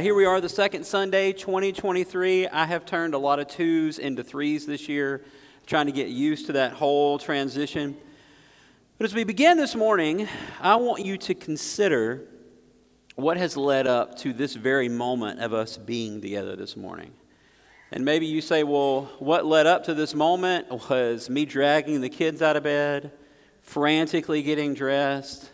Uh, here we are, the second Sunday, 2023. I have turned a lot of twos into threes this year, trying to get used to that whole transition. But as we begin this morning, I want you to consider what has led up to this very moment of us being together this morning. And maybe you say, well, what led up to this moment was me dragging the kids out of bed, frantically getting dressed.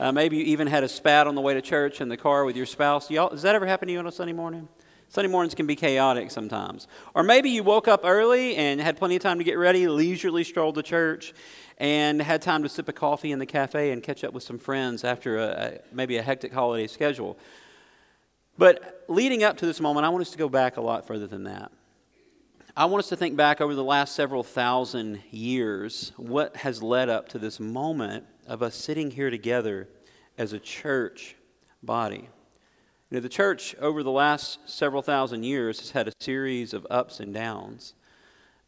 Uh, maybe you even had a spat on the way to church in the car with your spouse. Y'all, does that ever happen to you on a Sunday morning? Sunday mornings can be chaotic sometimes. Or maybe you woke up early and had plenty of time to get ready, leisurely strolled to church, and had time to sip a coffee in the cafe and catch up with some friends after a, maybe a hectic holiday schedule. But leading up to this moment, I want us to go back a lot further than that. I want us to think back over the last several thousand years what has led up to this moment of us sitting here together as a church body. You know, the church over the last several thousand years has had a series of ups and downs.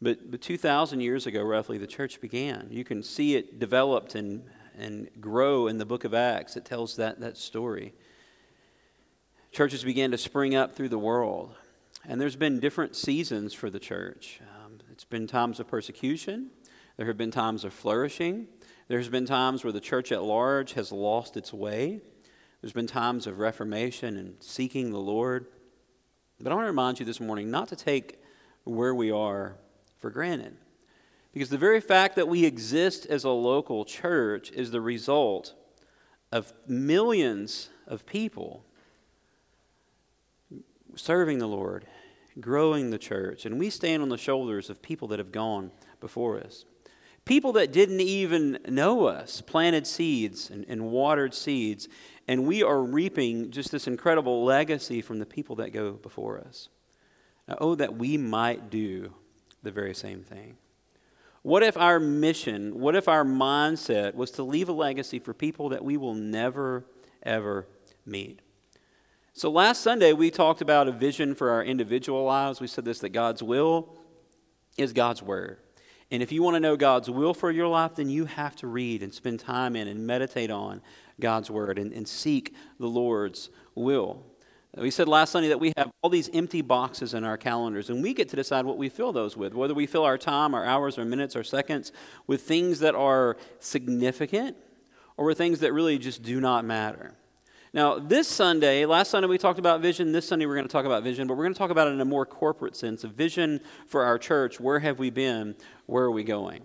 But, but 2,000 years ago, roughly, the church began. You can see it developed and, and grow in the book of Acts. It tells that, that story. Churches began to spring up through the world. And there's been different seasons for the church. Um, it's been times of persecution, there have been times of flourishing, there's been times where the church at large has lost its way. There's been times of reformation and seeking the Lord. But I want to remind you this morning not to take where we are for granted. Because the very fact that we exist as a local church is the result of millions of people serving the Lord, growing the church. And we stand on the shoulders of people that have gone before us. People that didn't even know us planted seeds and, and watered seeds, and we are reaping just this incredible legacy from the people that go before us. Now, oh, that we might do the very same thing. What if our mission, what if our mindset was to leave a legacy for people that we will never, ever meet? So last Sunday, we talked about a vision for our individual lives. We said this that God's will is God's word. And if you want to know God's will for your life, then you have to read and spend time in and meditate on God's word and, and seek the Lord's will. We said last Sunday that we have all these empty boxes in our calendars, and we get to decide what we fill those with, whether we fill our time, our hours, our minutes, our seconds with things that are significant or with things that really just do not matter. Now, this Sunday, last Sunday we talked about vision. This Sunday we're going to talk about vision, but we're going to talk about it in a more corporate sense a vision for our church. Where have we been? Where are we going?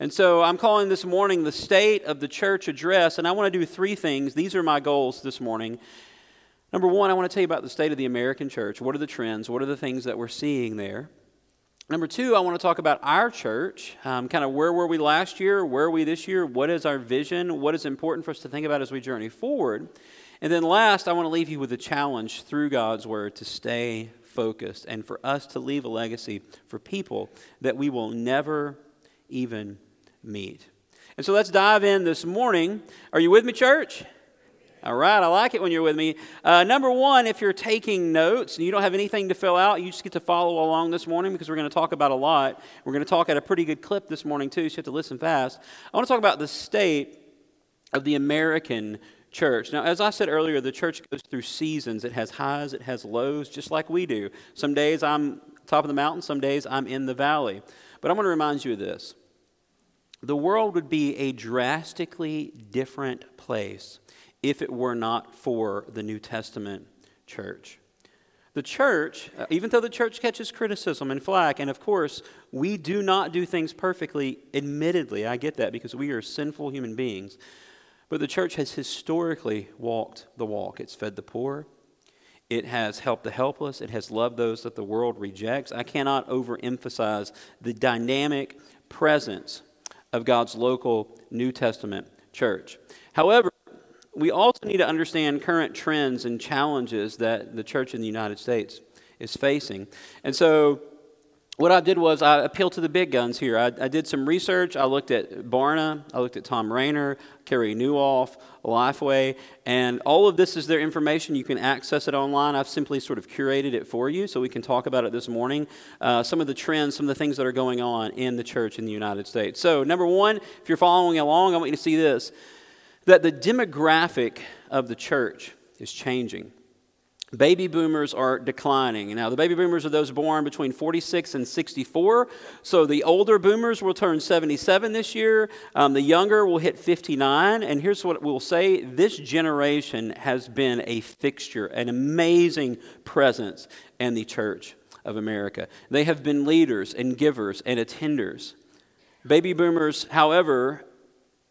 And so I'm calling this morning the State of the Church Address, and I want to do three things. These are my goals this morning. Number one, I want to tell you about the state of the American church. What are the trends? What are the things that we're seeing there? Number two, I want to talk about our church, um, kind of where were we last year? Where are we this year? What is our vision? What is important for us to think about as we journey forward? And then last, I want to leave you with a challenge through God's word to stay focused and for us to leave a legacy for people that we will never even meet. And so let's dive in this morning. Are you with me, church? All right, I like it when you're with me. Uh, number one, if you're taking notes and you don't have anything to fill out, you just get to follow along this morning because we're going to talk about a lot. We're going to talk at a pretty good clip this morning, too, so you have to listen fast. I want to talk about the state of the American church. Now, as I said earlier, the church goes through seasons. It has highs, it has lows, just like we do. Some days I'm top of the mountain, some days I'm in the valley. But I want to remind you of this the world would be a drastically different place if it were not for the New Testament church. The church, uh, even though the church catches criticism and flack, and of course, we do not do things perfectly, admittedly, I get that because we are sinful human beings. But the church has historically walked the walk. It's fed the poor, it has helped the helpless, it has loved those that the world rejects. I cannot overemphasize the dynamic presence of God's local New Testament church. However, we also need to understand current trends and challenges that the church in the United States is facing. And so, what I did was I appealed to the big guns here. I, I, did some research. I looked at Barna, I looked at Tom Rainer, Carey Nieuwhof, Lifeway, and all of this is their information. You can access it online. I've simply sort of curated it for you so we can talk about it this morning. Uh, some of the trends, some of the things that are going on in the church in the United States. So, number one, if you're following along, I want you to see this that the demographic of the church is changing. Baby boomers are declining. Now, the baby boomers are those born between 46 and 64. So the older boomers will turn 77 this year. Um, the younger will hit 59. And here's what we'll say this generation has been a fixture, an amazing presence in the church of America. They have been leaders and givers and attenders. Baby boomers, however,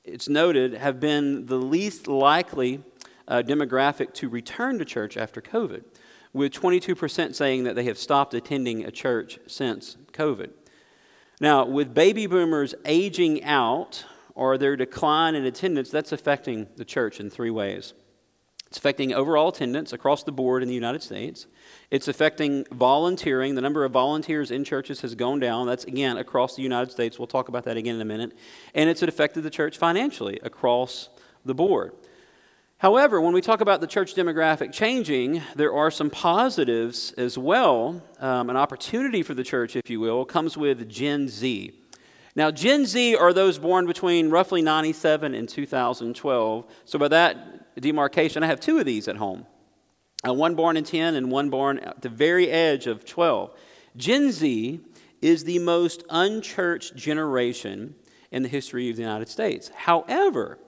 it's noted, have been the least likely uh, demographic to return to church after COVID, with 22% saying that they have stopped attending a church since COVID. Now, with baby boomers aging out or their decline in attendance, that's affecting the church in three ways. It's affecting overall attendance across the board in the United States. It's affecting volunteering. The number of volunteers in churches has gone down. That's, again, across the United States. We'll talk about that again in a minute. And it's affected the church financially across the board. However, when we talk about the church demographic changing, there are some positives as well. Um, an opportunity for the church, if you will, comes with Gen Z. Now, Gen Z are those born between roughly 97 and 2012. So, by that demarcation, I have two of these at home uh, one born in 10 and one born at the very edge of 12. Gen Z is the most unchurched generation in the history of the United States. However,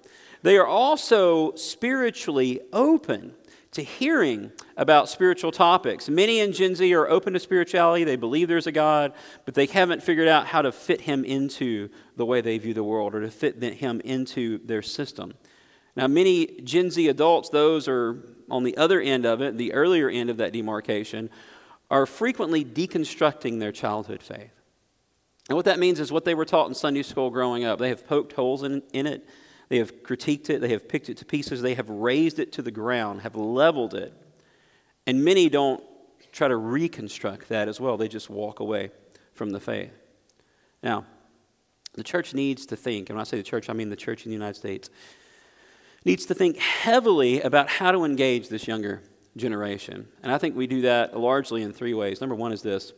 they are also spiritually open to hearing about spiritual topics. Many in Gen Z are open to spirituality. They believe there's a God, but they haven't figured out how to fit him into the way they view the world or to fit him into their system. Now, many Gen Z adults, those are on the other end of it, the earlier end of that demarcation, are frequently deconstructing their childhood faith. And what that means is what they were taught in Sunday school growing up. They have poked holes in, in it. They have critiqued it, they have picked it to pieces, they have razed it to the ground, have leveled it. And many don't try to reconstruct that as well, they just walk away from the faith. Now, the church needs to think, and when I say the church, I mean the church in the United States, needs to think heavily about how to engage this younger generation. And I think we do that largely in three ways. Number one is this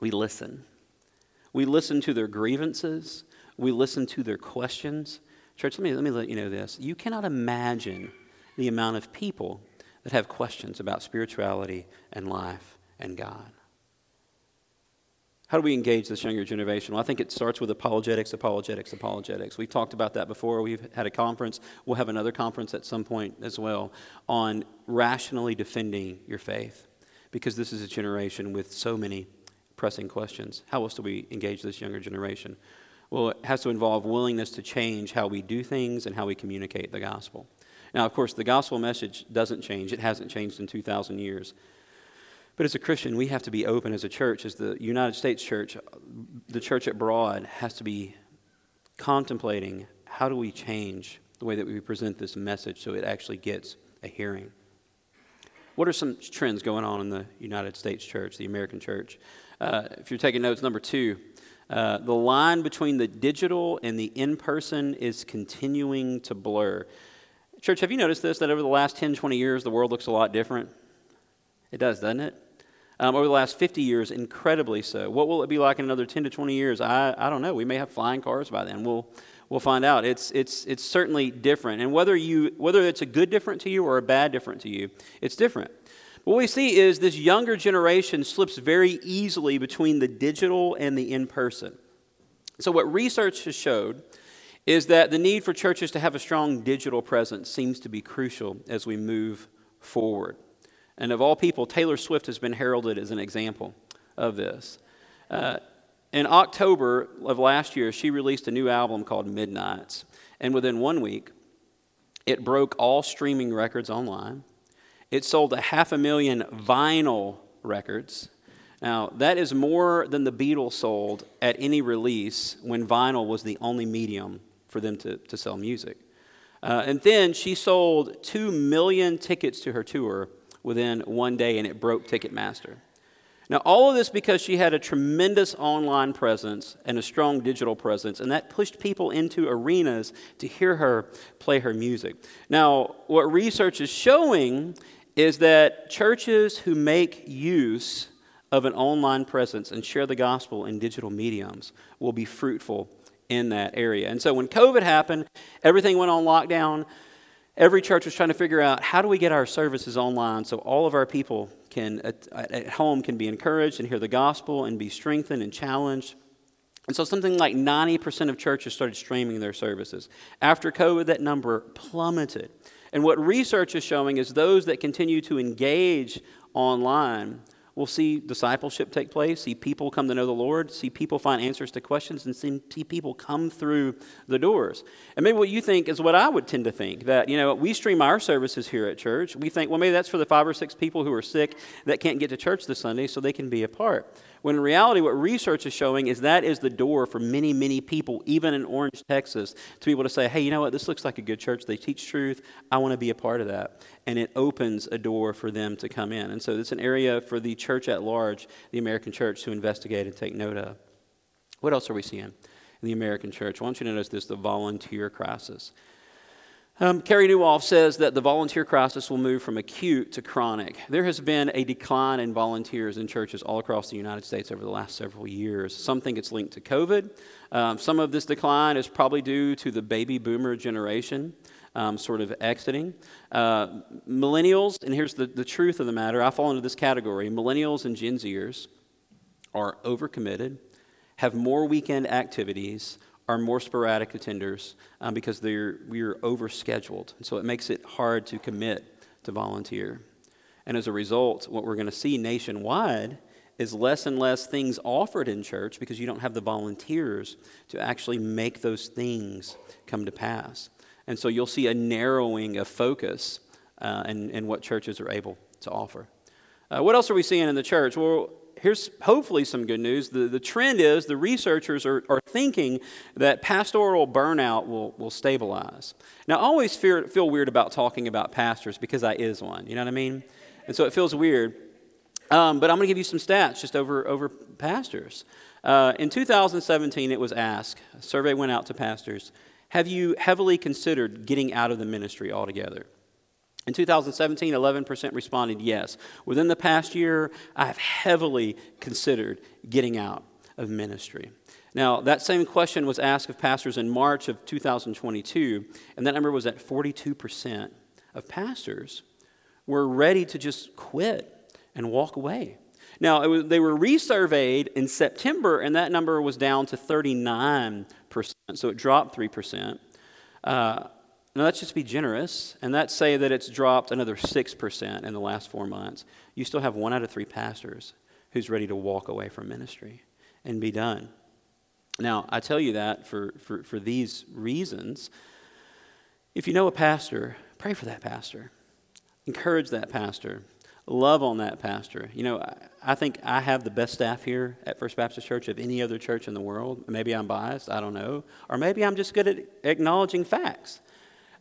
we listen. We listen to their grievances, we listen to their questions, Church, let me, let me let you know this. You cannot imagine the amount of people that have questions about spirituality and life and God. How do we engage this younger generation? Well, I think it starts with apologetics, apologetics, apologetics. We've talked about that before. We've had a conference. We'll have another conference at some point as well on rationally defending your faith because this is a generation with so many pressing questions. How else do we engage this younger generation? Well, it has to involve willingness to change how we do things and how we communicate the gospel. Now, of course, the gospel message doesn't change. It hasn't changed in 2,000 years. But as a Christian, we have to be open as a church, as the United States church, the church at Broad has to be contemplating how do we change the way that we present this message so it actually gets a hearing. What are some trends going on in the United States church, the American church? Uh, if you're taking notes, number two, uh, the line between the digital and the in person is continuing to blur. Church, have you noticed this? That over the last 10, 20 years, the world looks a lot different? It does, doesn't it? Um, over the last 50 years, incredibly so. What will it be like in another 10 to 20 years? I, I don't know. We may have flying cars by then. We'll, we'll find out. It's, it's, it's certainly different. And whether, you, whether it's a good different to you or a bad different to you, it's different. What we see is this younger generation slips very easily between the digital and the in person. So, what research has showed is that the need for churches to have a strong digital presence seems to be crucial as we move forward. And of all people, Taylor Swift has been heralded as an example of this. Uh, in October of last year, she released a new album called Midnights. And within one week, it broke all streaming records online. It sold a half a million vinyl records. Now, that is more than the Beatles sold at any release when vinyl was the only medium for them to, to sell music. Uh, and then she sold 2 million tickets to her tour within one day, and it broke Ticketmaster. Now, all of this because she had a tremendous online presence and a strong digital presence, and that pushed people into arenas to hear her play her music. Now, what research is showing is that churches who make use of an online presence and share the gospel in digital mediums will be fruitful in that area. And so when COVID happened, everything went on lockdown. every church was trying to figure out how do we get our services online so all of our people can at, at home can be encouraged and hear the gospel and be strengthened and challenged. And so something like 90% of churches started streaming their services. After COVID, that number plummeted. And what research is showing is those that continue to engage online will see discipleship take place, see people come to know the Lord, see people find answers to questions, and see, people come through the doors. And maybe what you think is what I would tend to think that, you know, we stream our services here at church. We think, well, maybe that's for the five or six people who are sick that can't get to church this Sunday so they can be a part. When in reality, what research is showing is that is the door for many, many people, even in Orange, Texas, to be able to say, hey, you know what, this looks like a good church. They teach truth. I want to be a part of that. And it opens a door for them to come in. And so it's an area for the church at large, the American church, to investigate and take note of. What else are we seeing in the American church? I want you to notice this the volunteer crisis. Um, Nieuwhof says that the volunteer crisis will move from acute to chronic. There has been a decline in volunteers in churches all across the United States over the last several years. Some think it's linked to COVID. Um, some of this decline is probably due to the baby boomer generation um, sort of exiting. Uh, millennials, and here's the, the truth of the matter I fall into this category millennials and Gen Zers are overcommitted, have more weekend activities, are more sporadic attenders um, because they're, we're overscheduled. And so it makes it hard to commit to volunteer. And as a result, what we're going to see nationwide is less and less things offered in church because you don't have the volunteers to actually make those things come to pass. And so you'll see a narrowing of focus uh, in, in what churches are able to offer. Uh, what else are we seeing in the church? Well, here's hopefully some good news. The, the trend is the researchers are, are thinking that pastoral burnout will, will stabilize. Now, I always fear, feel weird about talking about pastors because I is one. You know what I mean? And so it feels weird. Um, but I'm going to give you some stats just over, over pastors. Uh, in 2017, it was asked, a survey went out to pastors, have you heavily considered getting out of the ministry altogether? In 2017, 11% responded yes. Within the past year, I have heavily considered getting out of ministry. Now, that same question was asked of pastors in March of 2022, and that number was at 42% of pastors were ready to just quit and walk away. Now, was, they were resurveyed in September, and that number was down to 39%, so it dropped 3%. Uh, now, let's just be generous, and let's say that it's dropped another 6% in the last four months. You still have one out of three pastors who's ready to walk away from ministry and be done. Now, I tell you that for, for, for these reasons. If you know a pastor, pray for that pastor, encourage that pastor, love on that pastor. You know, I, I think I have the best staff here at First Baptist Church of any other church in the world. Maybe I'm biased, I don't know. Or maybe I'm just good at acknowledging facts.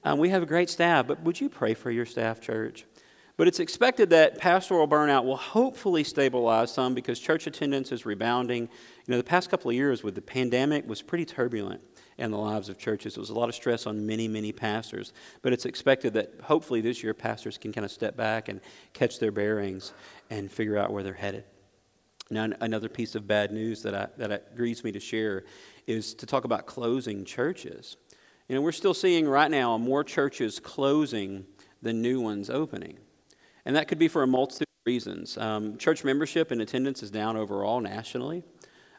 Um, we have a great staff, but would you pray for your staff, church? But it's expected that pastoral burnout will hopefully stabilize some because church attendance is rebounding. You know, the past couple of years with the pandemic was pretty turbulent in the lives of churches. There was a lot of stress on many, many pastors. But it's expected that hopefully this year pastors can kind of step back and catch their bearings and figure out where they're headed. Now, another piece of bad news that, I, that grieves me to share is to talk about closing churches. You know, we're still seeing right now more churches closing than new ones opening. And that could be for a multitude of reasons. Um, church membership and attendance is down overall nationally.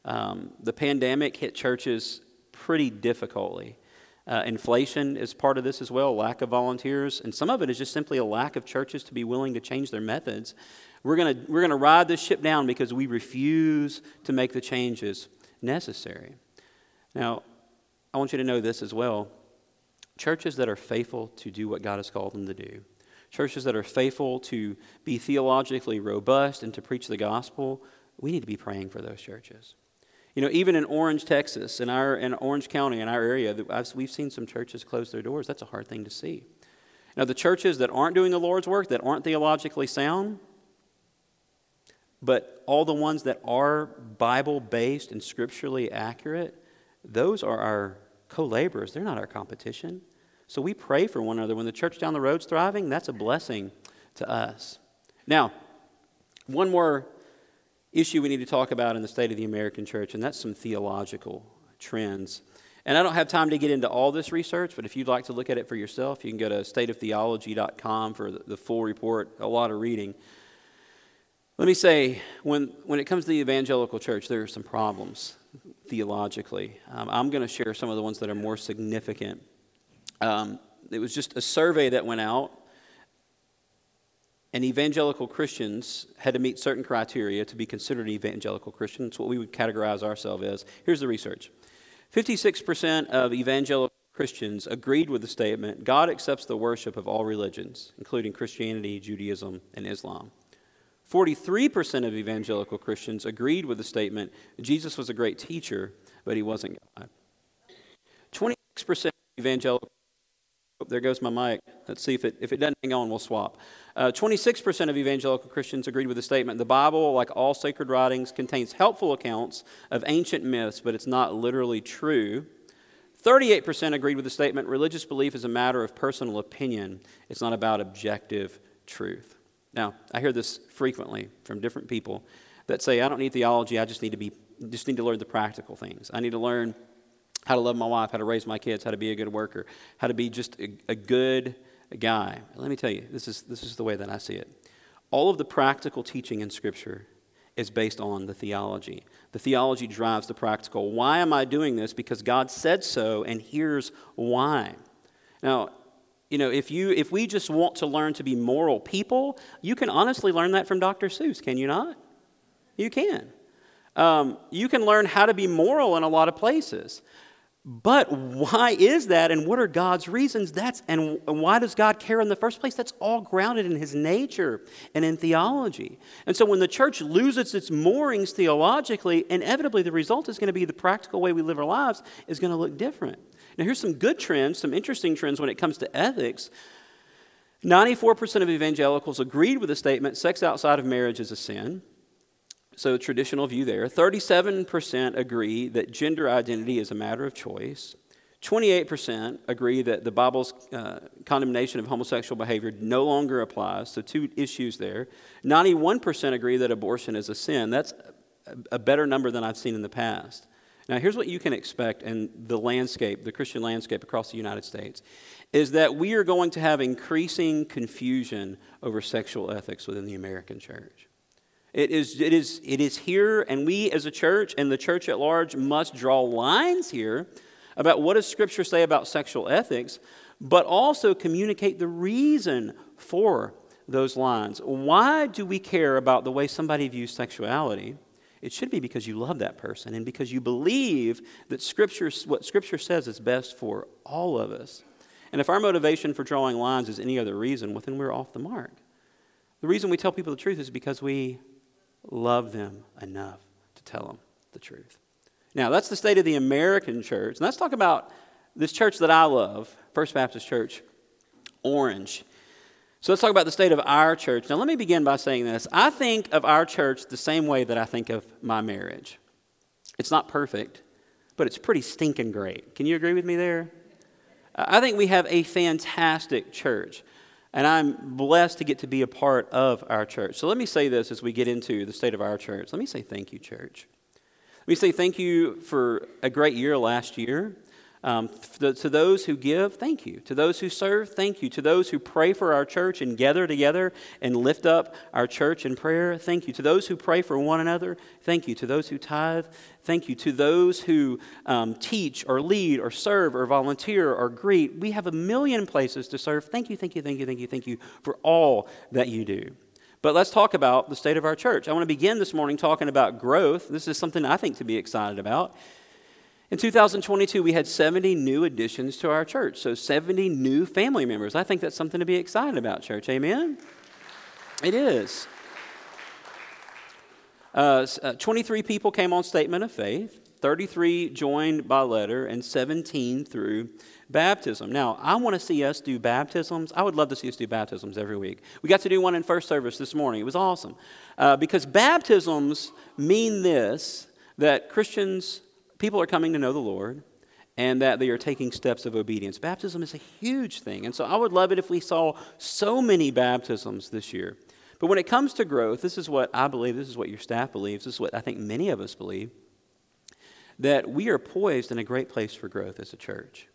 Um, the pandemic hit churches pretty difficultly. Uh, inflation is part of this as well, lack of volunteers, and some of it is just simply a lack of churches to be willing to change their methods. We're going we're to ride this ship down because we refuse to make the changes necessary. Now, I want you to know this as well. Churches that are faithful to do what God has called them to do, churches that are faithful to be theologically robust and to preach the gospel, we need to be praying for those churches. You know, even in Orange, Texas, in, our, in Orange County, in our area, we've seen some churches close their doors. That's a hard thing to see. Now, the churches that aren't doing the Lord's work, that aren't theologically sound, but all the ones that are Bible based and scripturally accurate, those are our co laborers, they're not our competition. So we pray for one another. When the church down the road's thriving, that's a blessing to us. Now, one more issue we need to talk about in the state of the American church, and that's some theological trends. And I don't have time to get into all this research, but if you'd like to look at it for yourself, you can go to stateoftheology.com for the, the full report, a lot of reading. Let me say, when, when it comes to the evangelical church, there are some problems theologically. Um, I'm going to share some of the ones that are more significant. Um, it was just a survey that went out, and evangelical Christians had to meet certain criteria to be considered evangelical Christians, what we would categorize ourselves as. Here's the research 56% of evangelical Christians agreed with the statement God accepts the worship of all religions, including Christianity, Judaism, and Islam. 43% of evangelical Christians agreed with the statement Jesus was a great teacher, but he wasn't God. 26% of evangelical Oh, there goes my mic. Let's see if it, if it doesn't hang on, we'll swap. Uh, 26% of evangelical Christians agreed with the statement the Bible, like all sacred writings, contains helpful accounts of ancient myths, but it's not literally true. 38% agreed with the statement religious belief is a matter of personal opinion, it's not about objective truth. Now, I hear this frequently from different people that say, I don't need theology, I just need to, be, just need to learn the practical things. I need to learn how to love my wife, how to raise my kids, how to be a good worker, how to be just a, a good guy. Let me tell you, this is, this is the way that I see it. All of the practical teaching in Scripture is based on the theology. The theology drives the practical. Why am I doing this? Because God said so, and here's why. Now, you know, if, you, if we just want to learn to be moral people, you can honestly learn that from Dr. Seuss, can you not? You can. Um, you can learn how to be moral in a lot of places. But why is that and what are God's reasons? That's and why does God care in the first place? That's all grounded in his nature and in theology. And so when the church loses its moorings theologically, inevitably the result is going to be the practical way we live our lives is going to look different. Now here's some good trends, some interesting trends when it comes to ethics. 94% of evangelicals agreed with the statement sex outside of marriage is a sin. So, traditional view there. 37% agree that gender identity is a matter of choice. 28% agree that the Bible's uh, condemnation of homosexual behavior no longer applies. So, two issues there. 91% agree that abortion is a sin. That's a better number than I've seen in the past. Now, here's what you can expect in the landscape, the Christian landscape across the United States, is that we are going to have increasing confusion over sexual ethics within the American church. It is, it, is, it is here, and we as a church and the church at large must draw lines here about what does Scripture say about sexual ethics, but also communicate the reason for those lines. Why do we care about the way somebody views sexuality? It should be because you love that person and because you believe that Scripture, what Scripture says is best for all of us. And if our motivation for drawing lines is any other reason, well, then we're off the mark. The reason we tell people the truth is because we love them enough to tell them the truth. Now, that's the state of the American church. And let's talk about this church that I love, First Baptist Church, Orange. So let's talk about the state of our church. Now, let me begin by saying this. I think of our church the same way that I think of my marriage. It's not perfect, but it's pretty stinking great. Can you agree with me there? I think we have a fantastic church. And I'm blessed to get to be a part of our church. So let me say this as we get into the state of our church. Let me say thank you, church. Let me say thank you for a great year last year. Um, to, to those who give, thank you. To those who serve, thank you. To those who pray for our church and gather together and lift up our church in prayer, thank you. To those who pray for one another, thank you. To those who tithe, thank you. To those who um, teach or lead or serve or volunteer or greet, we have a million places to serve. Thank you, thank you, thank you, thank you, thank you for all that you do. But let's talk about the state of our church. I want to begin this morning talking about growth. This is something I think to be excited about. In 2022, we had 70 new additions to our church, so 70 new family members. I think that's something to be excited about, church. Amen? It is. Uh, uh, 23 people came on statement of faith, 33 joined by letter, and 17 through baptism. Now, I want to see us do baptisms. I would love to see us do baptisms every week. We got to do one in first service this morning. It was awesome. Uh, because baptisms mean this that Christians people are coming to know the Lord and that they are taking steps of obedience. Baptism is a huge thing. And so I would love it if we saw so many baptisms this year. But when it comes to growth, this is what I believe, this is what your staff believes, this is what I think many of us believe. that we are poised in a great place for growth as a church.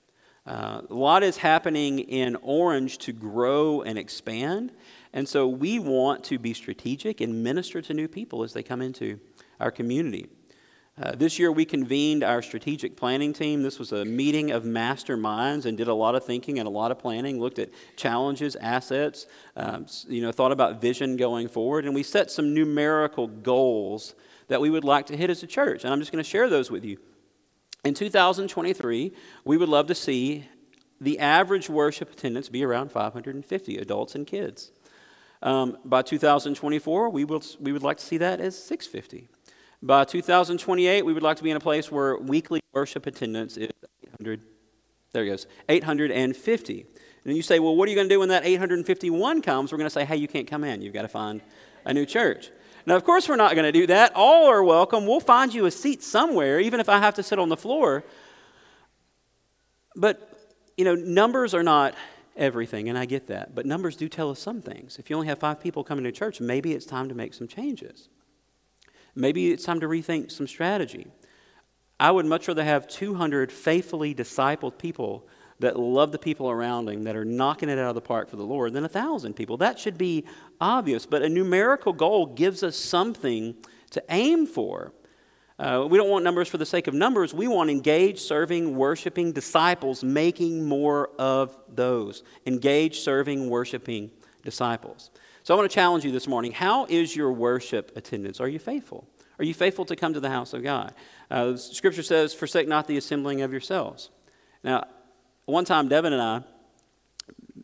Uh, a lot is happening in Orange to grow and expand. And so we want to be strategic and minister to new people as they come into our community. Uh, this year, we convened our strategic planning team. This was a meeting of masterminds and did a lot of thinking and a lot of planning, looked at challenges, assets, um, you know, thought about vision going forward. And we set some numerical goals that we would like to hit as a church. And I'm just going to share those with you. In 2023, we would love to see the average worship attendance be around 550 adults and kids. Um, by 2024, we, will, we would like to see that as 650. By 2028, we would like to be in a place where weekly worship attendance is 800. There it goes, 850. And you say, well, what are you going to do when that 851 comes? We're going to say, hey, you can't come in. You've got to find a new church. Now, of course, we're not going to do that. All are welcome. We'll find you a seat somewhere, even if I have to sit on the floor. But, you know, numbers are not everything, and I get that. But numbers do tell us some things. If you only have five people coming to church, maybe it's time to make some changes. Maybe it's time to rethink some strategy. I would much rather have 200 faithfully discipled people that love the people around them, that are knocking it out of the park for the Lord, than a thousand people. That should be obvious. But a numerical goal gives us something to aim for. Uh, we don't want numbers for the sake of numbers. We want engaged, serving, worshiping disciples, making more of those. Engaged, serving, worshiping disciples. So I want to challenge you this morning. How is your worship attendance? Are you faithful? Are you faithful to come to the house of God? Uh, scripture says, Forsake not the assembling of yourselves. Now, one time, Devin and I,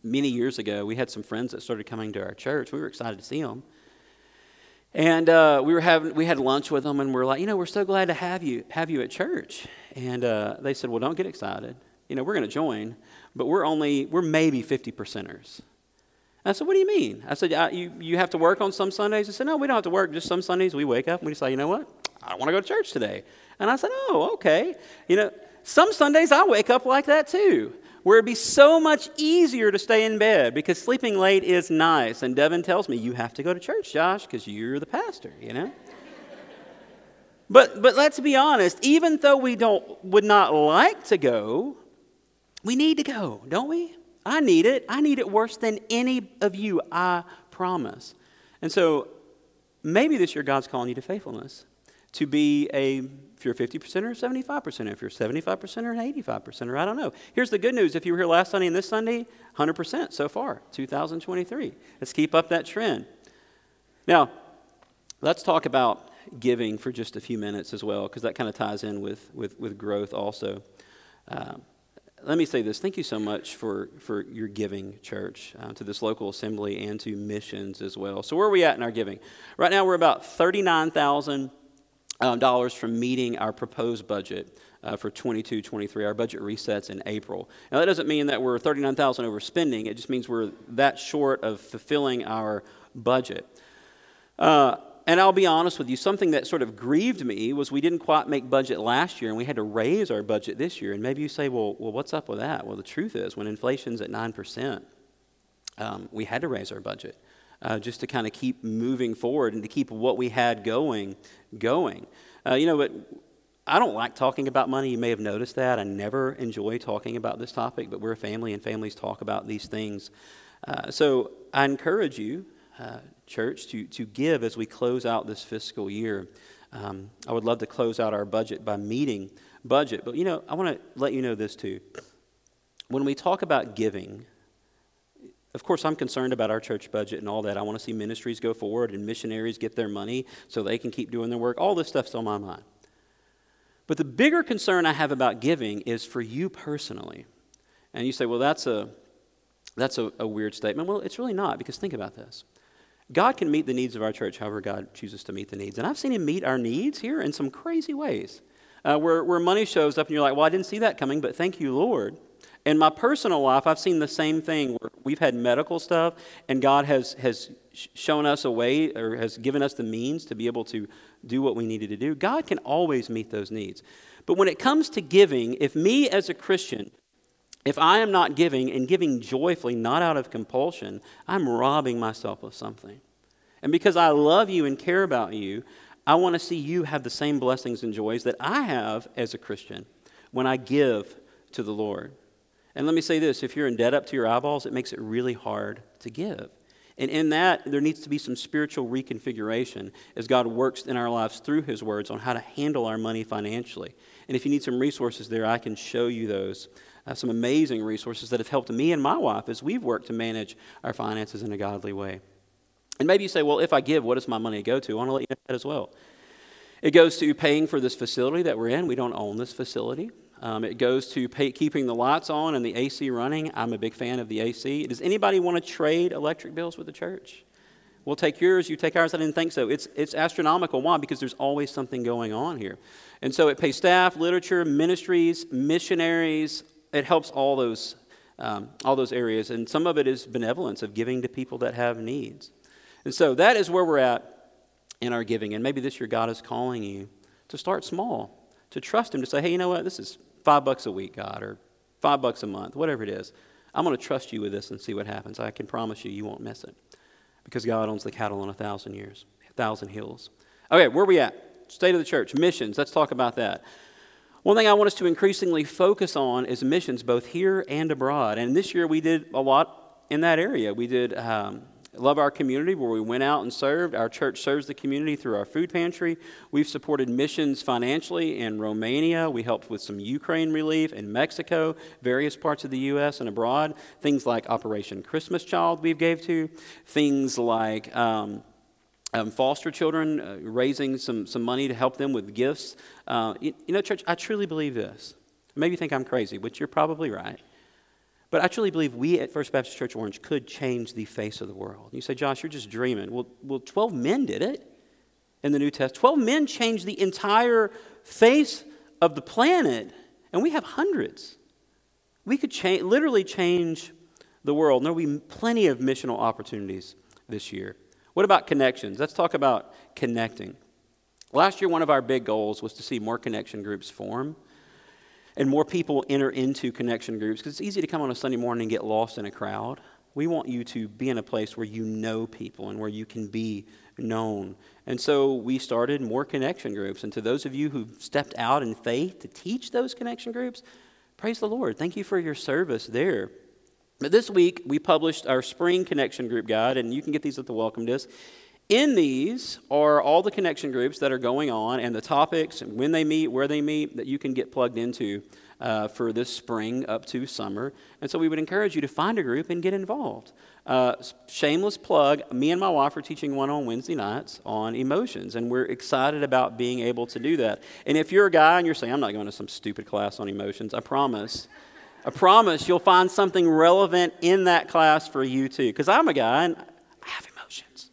many years ago, we had some friends that started coming to our church. We were excited to see them. And uh, we were having, we had lunch with them, and we are like, you know, we're so glad to have you, have you at church. And uh, they said, well, don't get excited. You know, we're going to join, but we're only, we're maybe 50 percenters. I said, What do you mean? I said, you, you have to work on some Sundays? I said, No, we don't have to work. Just some Sundays we wake up and we say, You know what? I don't want to go to church today. And I said, Oh, okay. You know, some Sundays I wake up like that too, where it'd be so much easier to stay in bed because sleeping late is nice. And Devin tells me, You have to go to church, Josh, because you're the pastor, you know? but, but let's be honest, even though we don't, would not like to go, we need to go, don't we? I need it. I need it worse than any of you, I promise. And so maybe this year God's calling you to faithfulness, to be a, if you're 50% or 75%, if you're 75% or 85%, or I don't know. Here's the good news if you were here last Sunday and this Sunday, 100% so far, 2023. Let's keep up that trend. Now, let's talk about giving for just a few minutes as well, because that kind of ties in with, with, with growth also. Um, let me say this. Thank you so much for, for your giving, church, uh, to this local assembly and to missions as well. So, where are we at in our giving? Right now, we're about $39,000 um, from meeting our proposed budget. Uh, for 22 23 our budget resets in april now that doesn't mean that we're 39000 overspending it just means we're that short of fulfilling our budget uh, and I'll be honest with you, something that sort of grieved me was we didn't quite make budget last year and we had to raise our budget this year. And maybe you say, well, well what's up with that? Well, the truth is, when inflation's at 9%, um, we had to raise our budget uh, just to kind of keep moving forward and to keep what we had going going. Uh, you know, but I don't like talking about money. You may have noticed that. I never enjoy talking about this topic, but we're a family and families talk about these things. Uh, so I encourage you uh, church, to, to give as we close out this fiscal year. Um, I would love to close out our budget by meeting budget. But, you know, I want to let you know this too. When we talk about giving, of course, I'm concerned about our church budget and all that. I want to see ministries go forward and missionaries get their money so they can keep doing their work. All this stuff's on my mind. But the bigger concern I have about giving is for you personally. And you say, well, that's a, that's a, a weird statement. Well, it's really not, because think about this. God can meet the needs of our church however God chooses to meet the needs. And I've seen Him meet our needs here in some crazy ways. Uh, where, where money shows up and you're like, well, I didn't see that coming, but thank you, Lord. In my personal life, I've seen the same thing where we've had medical stuff and God has, has shown us a way or has given us the means to be able to do what we needed to do. God can always meet those needs. But when it comes to giving, if me as a Christian if I am not giving and giving joyfully, not out of compulsion, I'm robbing myself of something. And because I love you and care about you, I want to see you have the same blessings and joys that I have as a Christian when I give to the Lord. And let me say this if you're in debt up to your eyeballs, it makes it really hard to give. And in that, there needs to be some spiritual reconfiguration as God works in our lives through His words on how to handle our money financially. And if you need some resources there, I can show you those. Uh, some amazing resources that have helped me and my wife as we've worked to manage our finances in a godly way. And maybe you say, well, if I give, what does my money go to? I want to let you know that as well. It goes to paying for this facility that we're in. We don't own this facility. Um, it goes to pay, keeping the lights on and the AC running. I'm a big fan of the AC. Does anybody want to trade electric bills with the church? We'll take yours, you take ours. I didn't think so. It's, it's astronomical. Why? Because there's always something going on here. And so it pays staff, literature, ministries, missionaries. It helps all those, um, all those areas. And some of it is benevolence of giving to people that have needs. And so that is where we're at in our giving. And maybe this year God is calling you to start small to trust Him to say, hey, you know what? This is five bucks a week, God, or five bucks a month, whatever it is. I'm going to trust you with this and see what happens. I can promise you, you won't miss it because God owns the cattle on a thousand years, a thousand hills. Okay, where are we at? State of the church, missions. Let's talk about that. One thing I want us to increasingly focus on is missions, both here and abroad. And this year we did a lot in that area. We did um, Love Our Community, where we went out and served. Our church serves the community through our food pantry. We've supported missions financially in Romania. We helped with some Ukraine relief in Mexico, various parts of the U.S. and abroad. Things like Operation Christmas Child we've gave to. Things like um, um, foster children, uh, raising some, some money to help them with gifts. Uh, you, you know, church, I truly believe this. Maybe you think I'm crazy, but you're probably right. But I truly believe we at First Baptist Church Orange could change the face of the world. You say, Josh, you're just dreaming. Well, well 12 men did it in the New Testament. 12 men changed the entire face of the planet, and we have hundreds. We could cha- literally change the world. There will be plenty of missional opportunities this year. What about connections? Let's talk about connecting. Last year, one of our big goals was to see more connection groups form and more people enter into connection groups because it's easy to come on a Sunday morning and get lost in a crowd. We want you to be in a place where you know people and where you can be known. And so we started more connection groups. And to those of you who've stepped out in faith to teach those connection groups, praise the Lord. Thank you for your service there. But this week, we published our spring connection group guide, and you can get these at the welcome desk. In these are all the connection groups that are going on and the topics and when they meet, where they meet, that you can get plugged into uh, for this spring up to summer. And so we would encourage you to find a group and get involved. Uh, shameless plug me and my wife are teaching one on Wednesday nights on emotions, and we're excited about being able to do that. And if you're a guy and you're saying, I'm not going to some stupid class on emotions, I promise. I promise you'll find something relevant in that class for you too. Because I'm a guy and I have emotions.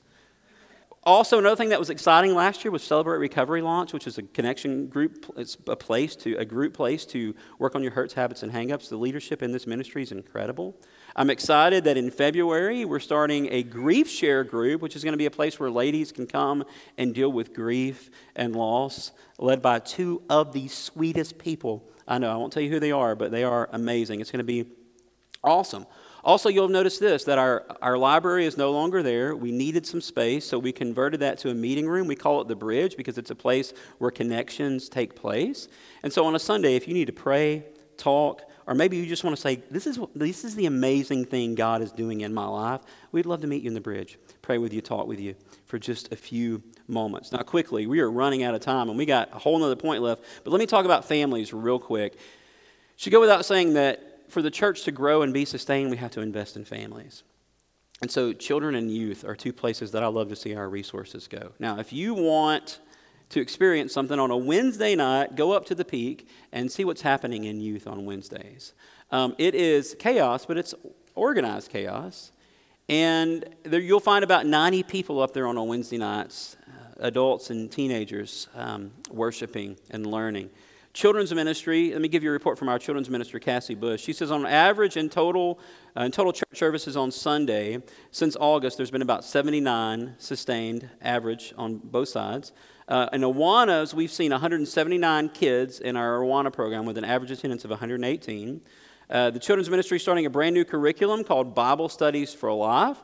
Also, another thing that was exciting last year was Celebrate Recovery launch, which is a connection group. It's a place to a group place to work on your hurts, habits, and hangups. The leadership in this ministry is incredible. I'm excited that in February we're starting a grief share group, which is going to be a place where ladies can come and deal with grief and loss, led by two of the sweetest people I know. I won't tell you who they are, but they are amazing. It's going to be awesome. Also, you'll notice this that our, our library is no longer there. We needed some space, so we converted that to a meeting room. We call it the Bridge because it's a place where connections take place. And so on a Sunday, if you need to pray, talk, or maybe you just want to say, this is, this is the amazing thing God is doing in my life, we'd love to meet you in the Bridge, pray with you, talk with you for just a few moments. Now, quickly, we are running out of time and we got a whole other point left, but let me talk about families real quick. Should go without saying that for the church to grow and be sustained, we have to invest in families. And so, children and youth are two places that I love to see our resources go. Now, if you want to experience something on a Wednesday night, go up to the peak and see what's happening in youth on Wednesdays. Um, it is chaos, but it's organized chaos. And there, you'll find about 90 people up there on a Wednesday nights, uh, adults and teenagers um, worshiping and learning. Children's ministry, let me give you a report from our children's minister, Cassie Bush. She says on average in total, uh, in total church services on Sunday, since August, there's been about 79 sustained average on both sides. Uh, in Awanas, we've seen 179 kids in our Awana program with an average attendance of 118. Uh, the children's ministry is starting a brand new curriculum called Bible Studies for Life.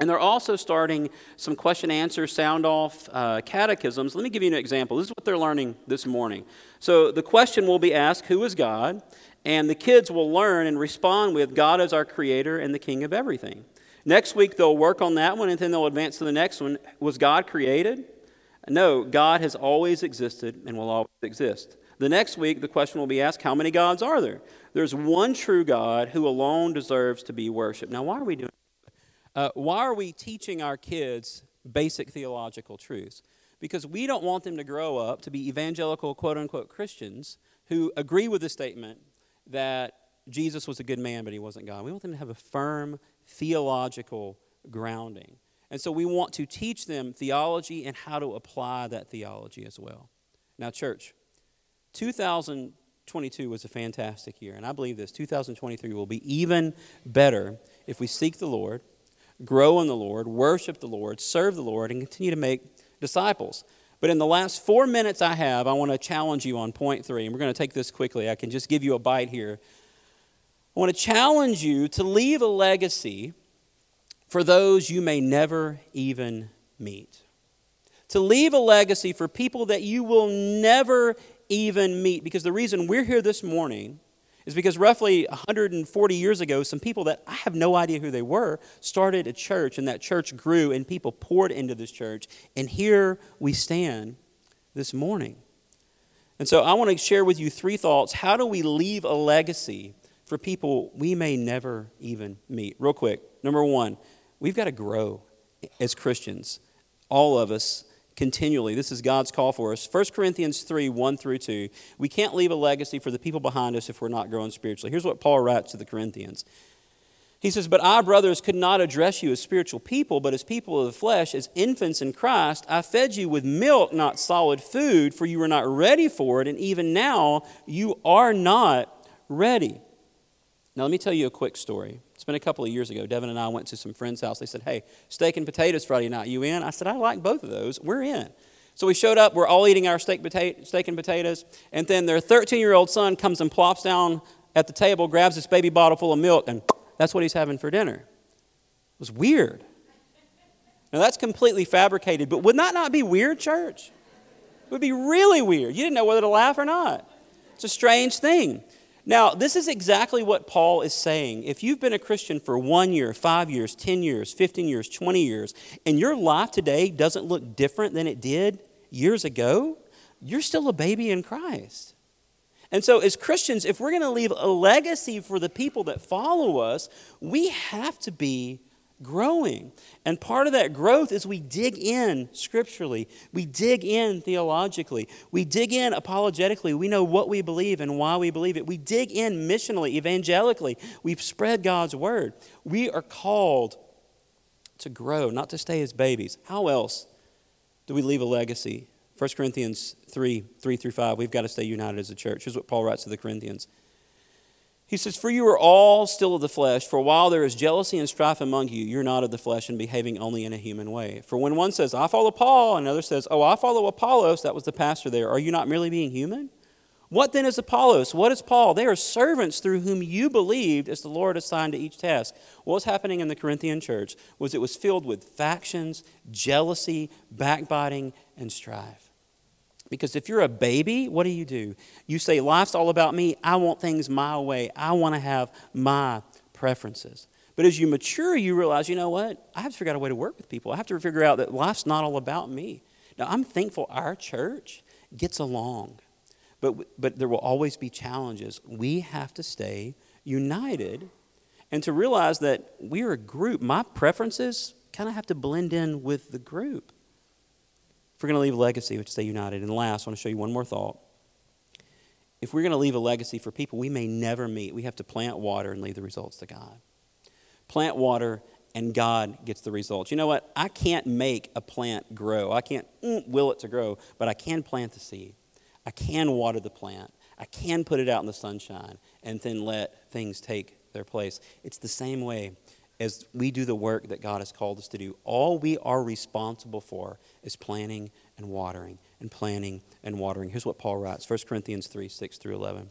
And they're also starting some question answer sound off uh, catechisms. Let me give you an example. This is what they're learning this morning. So the question will be asked Who is God? And the kids will learn and respond with God is our creator and the king of everything. Next week, they'll work on that one and then they'll advance to the next one. Was God created? No, God has always existed and will always exist. The next week, the question will be asked How many gods are there? There's one true God who alone deserves to be worshiped. Now, why are we doing uh, why are we teaching our kids basic theological truths? Because we don't want them to grow up to be evangelical, quote unquote, Christians who agree with the statement that Jesus was a good man, but he wasn't God. We want them to have a firm theological grounding. And so we want to teach them theology and how to apply that theology as well. Now, church, 2022 was a fantastic year, and I believe this 2023 will be even better if we seek the Lord grow in the Lord, worship the Lord, serve the Lord, and continue to make disciples. But in the last four minutes I have, I want to challenge you on point three, and we're going to take this quickly. I can just give you a bite here. I want to challenge you to leave a legacy for those you may never even meet. To leave a legacy for people that you will never even meet. Because the reason we're here this morning is because roughly 140 years ago, some people that I have no idea who they were started a church, and that church grew, and people poured into this church. And here we stand this morning. And so I want to share with you three thoughts. How do we leave a legacy for people we may never even meet? Real quick. Number one, we've got to grow as Christians, all of us continually. This is God's call for us. 1 Corinthians 3 1 through 2. We can't leave a legacy for the people behind us if we're not growing spiritually. Here's what Paul writes to the Corinthians. He says, But I, brothers, could not address you as spiritual people, but as people of the flesh, as infants in Christ. I fed you with milk, not solid food, for you were not ready for it, and even now you are not ready. Now, let me tell you a quick story. It's been a couple of years ago. Devin and I went to some friend's house. They said, Hey, steak and potatoes Friday night. You in? I said, I like both of those. We're in. So we showed up. We're all eating our steak, steak and potatoes. And then their 13 year old son comes and plops down at the table, grabs this baby bottle full of milk, and that's what he's having for dinner. It was weird. Now, that's completely fabricated, but would that not be weird, church? It would be really weird. You didn't know whether to laugh or not. It's a strange thing. Now, this is exactly what Paul is saying. If you've been a Christian for one year, five years, 10 years, 15 years, 20 years, and your life today doesn't look different than it did years ago, you're still a baby in Christ. And so, as Christians, if we're going to leave a legacy for the people that follow us, we have to be growing. And part of that growth is we dig in scripturally, we dig in theologically, we dig in apologetically. We know what we believe and why we believe it. We dig in missionally, evangelically. We've spread God's word. We are called to grow, not to stay as babies. How else do we leave a legacy? 1 Corinthians 3 3 through 5, we've got to stay united as a church. Here's what Paul writes to the Corinthians. He says, For you are all still of the flesh, for while there is jealousy and strife among you, you're not of the flesh and behaving only in a human way. For when one says, I follow Paul, another says, Oh, I follow Apollos, that was the pastor there, are you not merely being human? What then is Apollos? What is Paul? They are servants through whom you believed as the Lord assigned to each task. What was happening in the Corinthian church was it was filled with factions, jealousy, backbiting, and strife. Because if you're a baby, what do you do? You say, Life's all about me. I want things my way. I want to have my preferences. But as you mature, you realize, you know what? I have to figure out a way to work with people. I have to figure out that life's not all about me. Now, I'm thankful our church gets along, but, but there will always be challenges. We have to stay united and to realize that we're a group. My preferences kind of have to blend in with the group. If we're going to leave a legacy, we stay united. And last, I want to show you one more thought. If we're going to leave a legacy for people we may never meet, we have to plant water and leave the results to God. Plant water and God gets the results. You know what? I can't make a plant grow. I can't mm, will it to grow, but I can plant the seed. I can water the plant. I can put it out in the sunshine and then let things take their place. It's the same way as we do the work that God has called us to do. All we are responsible for is planting and watering and planting and watering. Here's what Paul writes 1 Corinthians 3 6 through 11.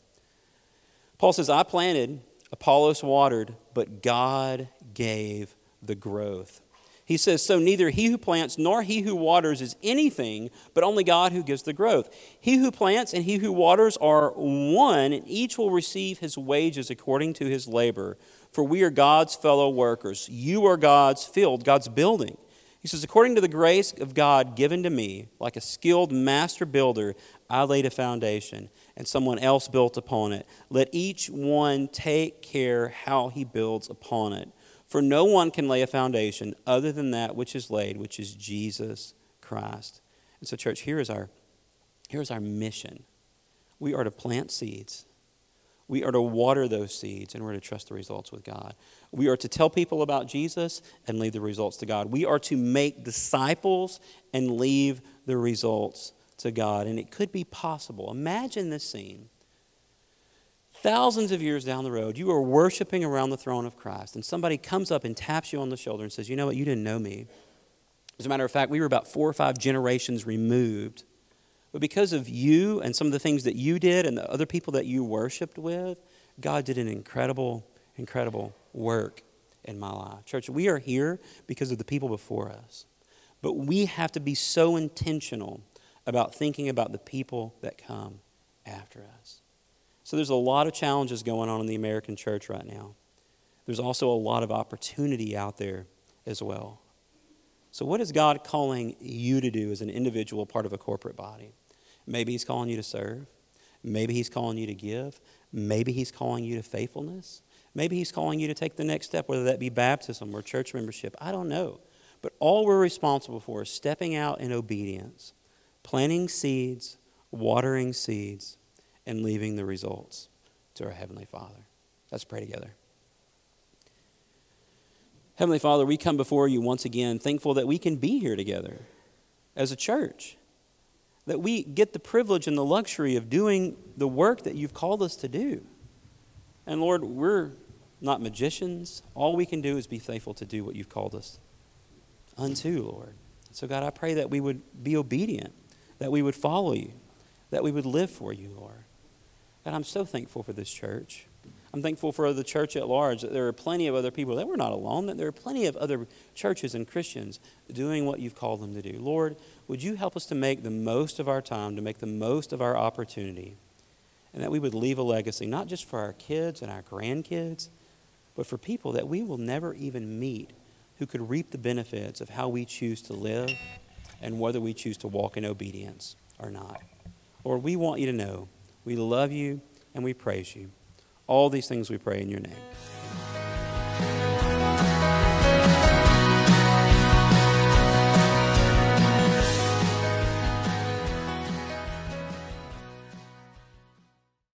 Paul says, I planted, Apollos watered, but God gave the growth. He says, So neither he who plants nor he who waters is anything, but only God who gives the growth. He who plants and he who waters are one, and each will receive his wages according to his labor. For we are God's fellow workers. You are God's field, God's building. He says, According to the grace of God given to me, like a skilled master builder, I laid a foundation, and someone else built upon it. Let each one take care how he builds upon it. For no one can lay a foundation other than that which is laid, which is Jesus Christ. And so, church, here is our, here is our mission. We are to plant seeds. We are to water those seeds and we're to trust the results with God. We are to tell people about Jesus and leave the results to God. We are to make disciples and leave the results to God. And it could be possible. Imagine this scene thousands of years down the road, you are worshiping around the throne of Christ, and somebody comes up and taps you on the shoulder and says, You know what? You didn't know me. As a matter of fact, we were about four or five generations removed. But because of you and some of the things that you did and the other people that you worshiped with, God did an incredible, incredible work in my life. Church, we are here because of the people before us. But we have to be so intentional about thinking about the people that come after us. So there's a lot of challenges going on in the American church right now. There's also a lot of opportunity out there as well. So, what is God calling you to do as an individual part of a corporate body? Maybe He's calling you to serve. Maybe He's calling you to give. Maybe He's calling you to faithfulness. Maybe He's calling you to take the next step, whether that be baptism or church membership. I don't know. But all we're responsible for is stepping out in obedience, planting seeds, watering seeds, and leaving the results to our Heavenly Father. Let's pray together. Heavenly Father, we come before you once again thankful that we can be here together as a church, that we get the privilege and the luxury of doing the work that you've called us to do. And Lord, we're not magicians. All we can do is be faithful to do what you've called us unto, Lord. So, God, I pray that we would be obedient, that we would follow you, that we would live for you, Lord. And I'm so thankful for this church. I'm thankful for the church at large, that there are plenty of other people, that we're not alone, that there are plenty of other churches and Christians doing what you've called them to do. Lord, would you help us to make the most of our time, to make the most of our opportunity, and that we would leave a legacy, not just for our kids and our grandkids, but for people that we will never even meet who could reap the benefits of how we choose to live and whether we choose to walk in obedience or not. Lord, we want you to know we love you and we praise you. All these things we pray in your name.